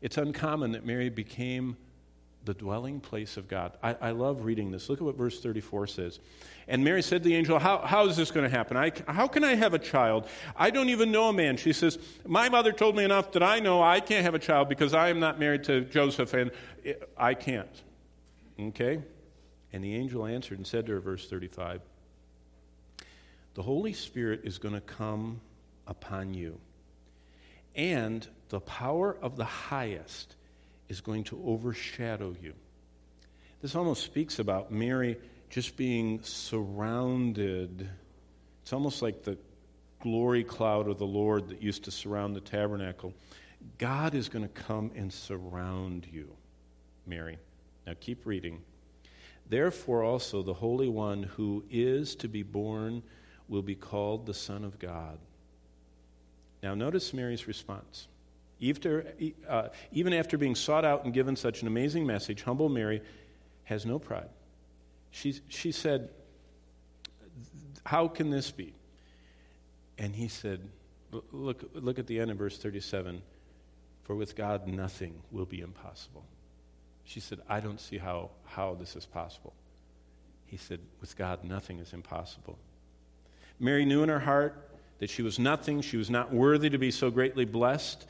It's uncommon that Mary became the dwelling place of God. I, I, love reading this. Look at what verse 34 says. And Mary said to the angel, How, how is this going to happen? I, how can I have a child? I don't even know a man. She says, My mother told me enough that I know I can't have a child because I am not married to Joseph and I can't. Okay? And the angel answered and said to her, verse 35, The Holy Spirit is going to come upon you, and the power of the highest is going to overshadow you. This almost speaks about Mary just being surrounded. It's almost like the glory cloud of the Lord that used to surround the tabernacle. God is going to come and surround you, Mary. Now keep reading. Therefore, also, the Holy One who is to be born will be called the Son of God. Now, notice Mary's response. Uh, even after being sought out and given such an amazing message, humble Mary has no pride. She, she said, How can this be? And he said, look, look at the end of verse 37 For with God nothing will be impossible. She said, I don't see how, how this is possible. He said, With God nothing is impossible. Mary knew in her heart that she was nothing, she was not worthy to be so greatly blessed.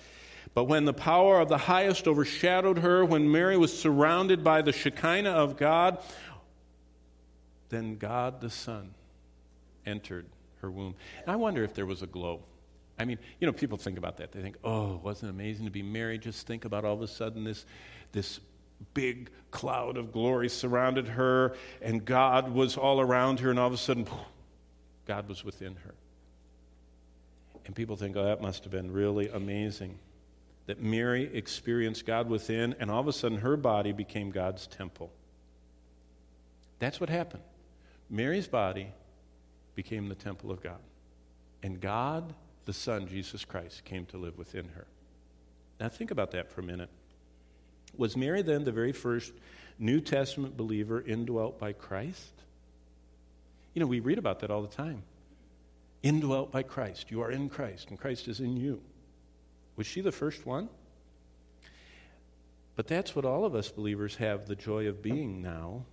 But when the power of the highest overshadowed her, when Mary was surrounded by the Shekinah of God, then God the Son entered her womb. And I wonder if there was a glow. I mean, you know, people think about that. They think, oh, wasn't it amazing to be married? Just think about all of a sudden this, this big cloud of glory surrounded her, and God was all around her, and all of a sudden, God was within her. And people think, oh, that must have been really amazing that Mary experienced God within, and all of a sudden her body became God's temple. That's what happened. Mary's body became the temple of God. And God, the Son, Jesus Christ, came to live within her. Now think about that for a minute. Was Mary then the very first New Testament believer indwelt by Christ? You know, we read about that all the time. Indwelt by Christ. You are in Christ, and Christ is in you. Was she the first one? But that's what all of us believers have the joy of being now.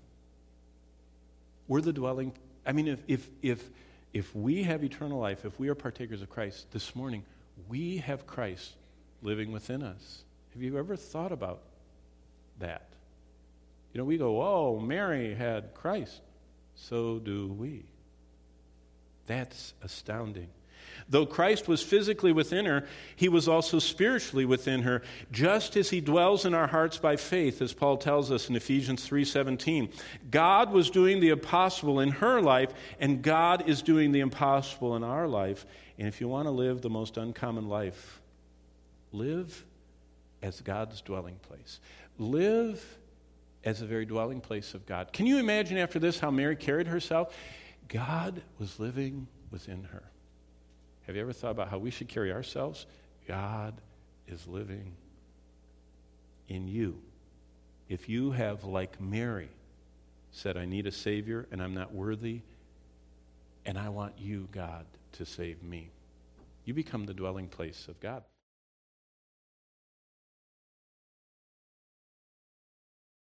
We're the dwelling. I mean, if, if, if, if we have eternal life, if we are partakers of Christ this morning, we have Christ living within us. Have you ever thought about that? You know, we go, oh, Mary had Christ. So do we. That's astounding. Though Christ was physically within her, he was also spiritually within her, just as he dwells in our hearts by faith, as Paul tells us in Ephesians 3:17. God was doing the impossible in her life, and God is doing the impossible in our life. And if you want to live the most uncommon life, live as God's dwelling place. Live as a very dwelling place of God. Can you imagine after this how Mary carried herself? God was living within her. Have you ever thought about how we should carry ourselves? God is living in you. If you have, like Mary, said, I need a Savior and I'm not worthy, and I want you, God, to save me, you become the dwelling place of God.